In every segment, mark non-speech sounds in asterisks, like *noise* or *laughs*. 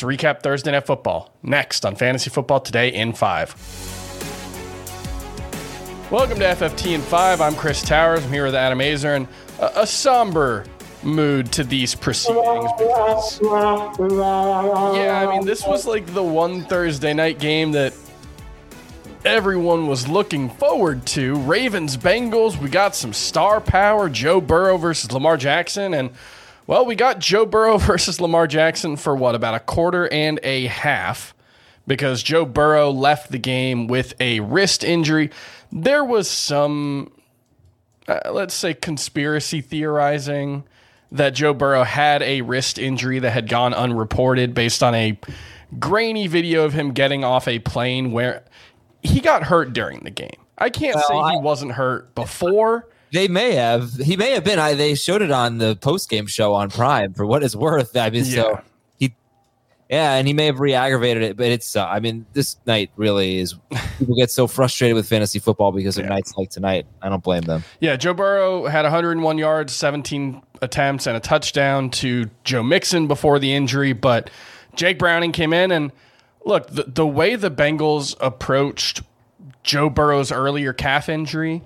to recap Thursday Night Football next on Fantasy Football Today in 5. Welcome to FFT in 5. I'm Chris Towers. I'm here with Adam Aizer and a, a somber mood to these proceedings because, yeah, I mean, this was like the one Thursday night game that everyone was looking forward to. Ravens Bengals, we got some star power. Joe Burrow versus Lamar Jackson. And, well, we got Joe Burrow *laughs* versus Lamar Jackson for what, about a quarter and a half because Joe Burrow left the game with a wrist injury. There was some, uh, let's say, conspiracy theorizing that Joe Burrow had a wrist injury that had gone unreported based on a grainy video of him getting off a plane where he got hurt during the game. I can't well, say he I, wasn't hurt before. They may have. He may have been. I they showed it on the post game show on Prime for what it's worth. I mean, yeah. so he, yeah, and he may have re-aggravated it, but it's. Uh, I mean, this night really is. People get so frustrated with fantasy football because of yeah. nights like tonight. I don't blame them. Yeah, Joe Burrow had 101 yards, 17 attempts, and a touchdown to Joe Mixon before the injury, but Jake Browning came in and look the, the way the Bengals approached Joe Burrow's earlier calf injury,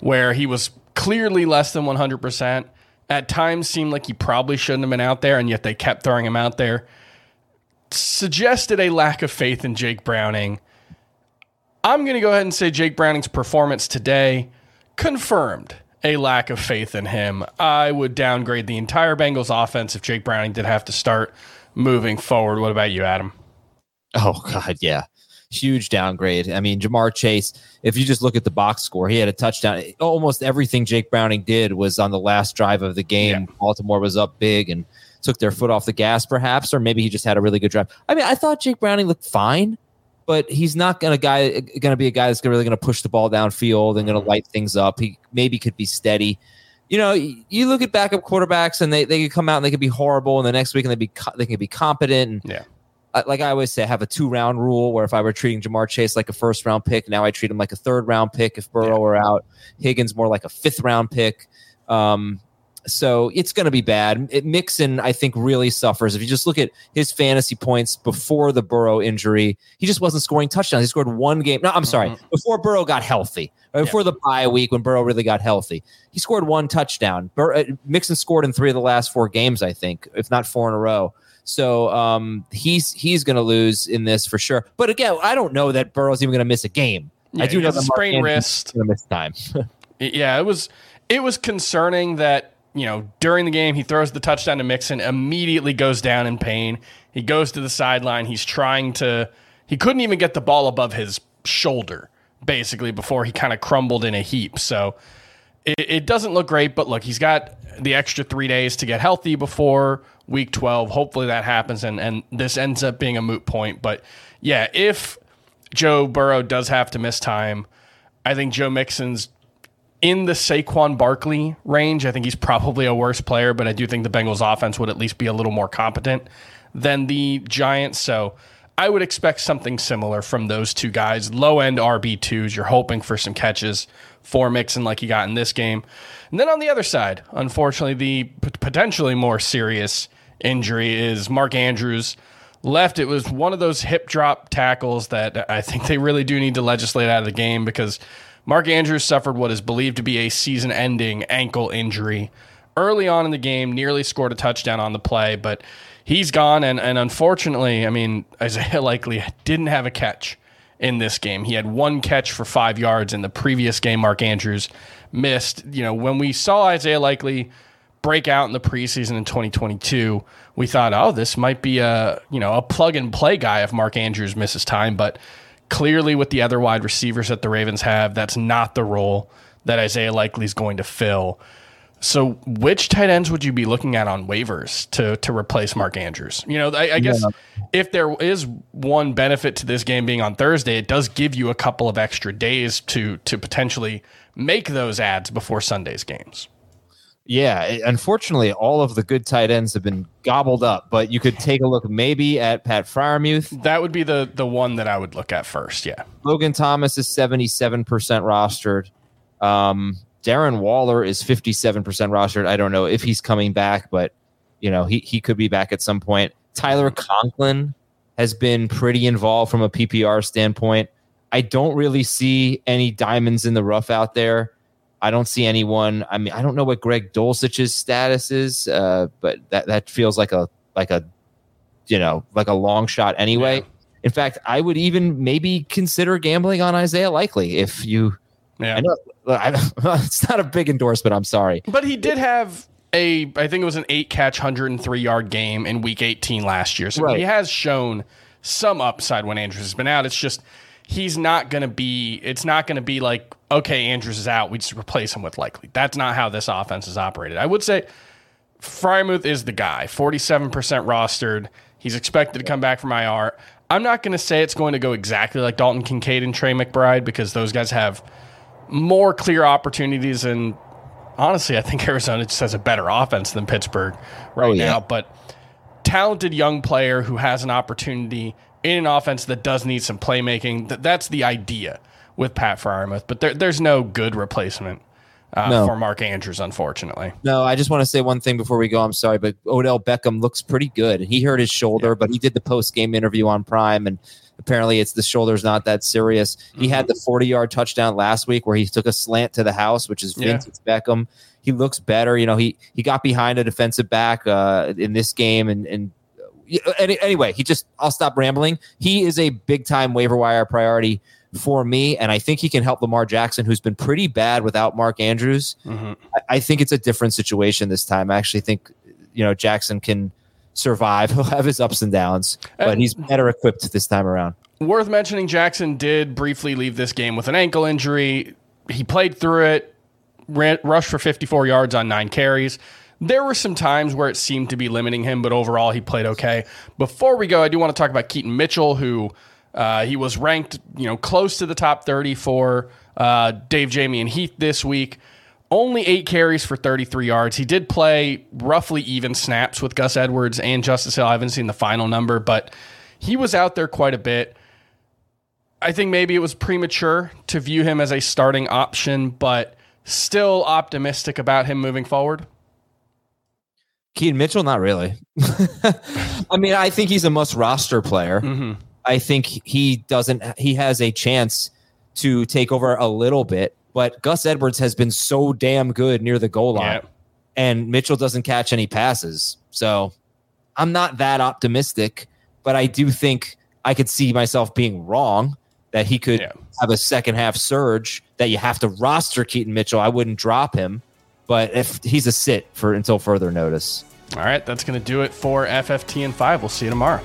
where he was clearly less than 100%, at times seemed like he probably shouldn't have been out there, and yet they kept throwing him out there, suggested a lack of faith in Jake Browning. I'm going to go ahead and say Jake Browning's performance today confirmed a lack of faith in him. I would downgrade the entire Bengals offense if Jake Browning did have to start moving forward. What about you, Adam? Oh God, yeah. Huge downgrade. I mean, Ja'Marr Chase, if you just look at the box score, he had a touchdown. Almost everything Jake Browning did was on the last drive of the game. Yeah. Baltimore was up big and took their foot off the gas, perhaps, or maybe he just had a really good drive. I mean, I thought Jake Browning looked fine, but he's not gonna guy gonna be a guy that's really gonna push the ball downfield and gonna mm-hmm. light things up. He maybe could be steady. You know, you look at backup quarterbacks and they, they could come out and they could be horrible, and the next week and they be they can be competent. And yeah like I always say, I have a two round rule where if I were treating Ja'Marr Chase like a first round pick, now I treat him like a third round pick if Burrow yeah. were out. Higgins more like a fifth round pick. Um, so it's going to be bad. It, Mixon, I think, really suffers. If you just look at his fantasy points before the Burrow injury, he just wasn't scoring touchdowns. He scored one game. No, I'm sorry. Mm-hmm. Before Burrow got healthy, before yeah. the bye week when Burrow really got healthy, he scored one touchdown. Bur- uh, Mixon scored in three of the last four games, I think, if not four in a row. So um, he's he's going to lose in this for sure. But again, I don't know that Burrow's even going to miss a game. Yeah, I do know that sprain wrist. Going to miss time. *laughs* yeah, it was it was concerning that you know during the game he throws the touchdown to Mixon, immediately goes down in pain. He goes to the sideline. He's trying to. He couldn't even get the ball above his shoulder basically before he kind of crumbled in a heap. So it, it doesn't look great. But look, he's got the extra three days to get healthy before week 12. Hopefully that happens and, and this ends up being a moot point. But yeah, if Joe Burrow does have to miss time, I think Joe Mixon's in the Saquon Barkley range. I think he's probably a worse player, but I do think the Bengals offense would at least be a little more competent than the Giants. So I would expect something similar from those two guys. Low end RB2s. You're hoping for some catches for Mixon like he got in this game. And then on the other side, unfortunately, the p- potentially more serious injury is Mark Andrews left. It was one of those hip drop tackles that I think they really do need to legislate out of the game because Mark Andrews suffered what is believed to be a season ending ankle injury early on in the game, nearly scored a touchdown on the play, but he's gone. And, and unfortunately, I mean, Isaiah *laughs* Likely didn't have a catch in this game. He had one catch for five yards in the previous game. Mark Andrews missed. You know, when we saw Isaiah Likely break out in the preseason in 2022, we thought, oh, this might be a you know a plug and play guy if Mark Andrews misses time. But clearly, with the other wide receivers that the Ravens have, that's not the role that Isaiah Likely is going to fill. So, which tight ends would you be looking at on waivers to to replace Mark Andrews? You know, I, I guess yeah. if there is one benefit to this game being on Thursday, it does give you a couple of extra days to to potentially make those adds before Sunday's games. Yeah, unfortunately, all of the good tight ends have been gobbled up. But you could take a look maybe at Pat Freiermuth. That would be the the one that I would look at first. Yeah, Logan Thomas is seventy seven percent rostered. Um, Darren Waller is 57% rostered. I don't know if he's coming back, but you know, he, he could be back at some point. Tyler Conklin has been pretty involved from a PPR standpoint. I don't really see any diamonds in the rough out there. I don't see anyone. I mean, I don't know what Greg Dulcich's status is, uh, but that that feels like a like a you know like a long shot anyway. Yeah. In fact, I would even maybe consider gambling on Isaiah Likely if you. Yeah. I know I, *laughs* it's not a big endorsement. I'm sorry. But he did have a, I think it was an eight catch, 103 yard game in week 18 last year. So Right. he has shown some upside when Andrews has been out. It's just, he's not going to be, it's not going to be like, okay, Andrews is out. We just replace him with likely. That's not how this offense is operated. I would say Freiermuth is the guy, 47% rostered. He's expected to come back from IR. I'm not going to say it's going to go exactly like Dalton Kincaid and Trey McBride because those guys have more clear opportunities and honestly, I think Arizona just has a better offense than Pittsburgh right Oh, yeah. now. But talented young player who has an opportunity in an offense that does need some playmaking. Th- that's the idea with Pat Freiermuth. But there, there's no good replacement uh, No. for Mark Andrews, unfortunately. No, I just want to say one thing before we go. I'm sorry, but Odell Beckham looks pretty good. He hurt his shoulder, but he did the post game interview on Prime, and apparently it's the shoulder's not that serious. He had the 40 yard touchdown last week where he took a slant to the house, which is Yeah. Beckham. He looks better. You know, he he got behind a defensive back uh, in this game, and and any, anyway, he just I'll stop rambling. He is a big time waiver wire priority for me, and I think he can help Lamar Jackson, who's been pretty bad without Mark Andrews. Mhm. I- I think it's a different situation this time. I actually think you know Jackson can survive. *laughs* He'll have his ups and downs, but And- he's better equipped this time around. Worth mentioning, Jackson did briefly leave this game with an ankle injury. He played through it, ran, rushed for 54 yards on nine carries. There were some times where it seemed to be limiting him, but overall he played okay. Before we go, I do want to talk about Keaton Mitchell, who uh, he was ranked, you know, close to the top 30 for uh, Dave, Jamey, and Heath this week. Only eight carries for 33 yards. He did play roughly even snaps with Gus Edwards and Justice Hill. I haven't seen the final number, but he was out there quite a bit. I think maybe it was premature to view him as a starting option, but still optimistic about him moving forward. Keaton Mitchell, not really. *laughs* I mean, I think he's a must roster player. Mm-hmm. I think he doesn't. He has a chance to take over a little bit, but Gus Edwards has been so damn good near the goal line, Yeah. and Mitchell doesn't catch any passes. So I'm not that optimistic, but I do think I could see myself being wrong that he could Yeah. have a second half surge that you have to roster Keaton Mitchell. I wouldn't drop him, but if he's a sit for until further notice. All right, that's going to do it for FFT and 5. We'll see you tomorrow.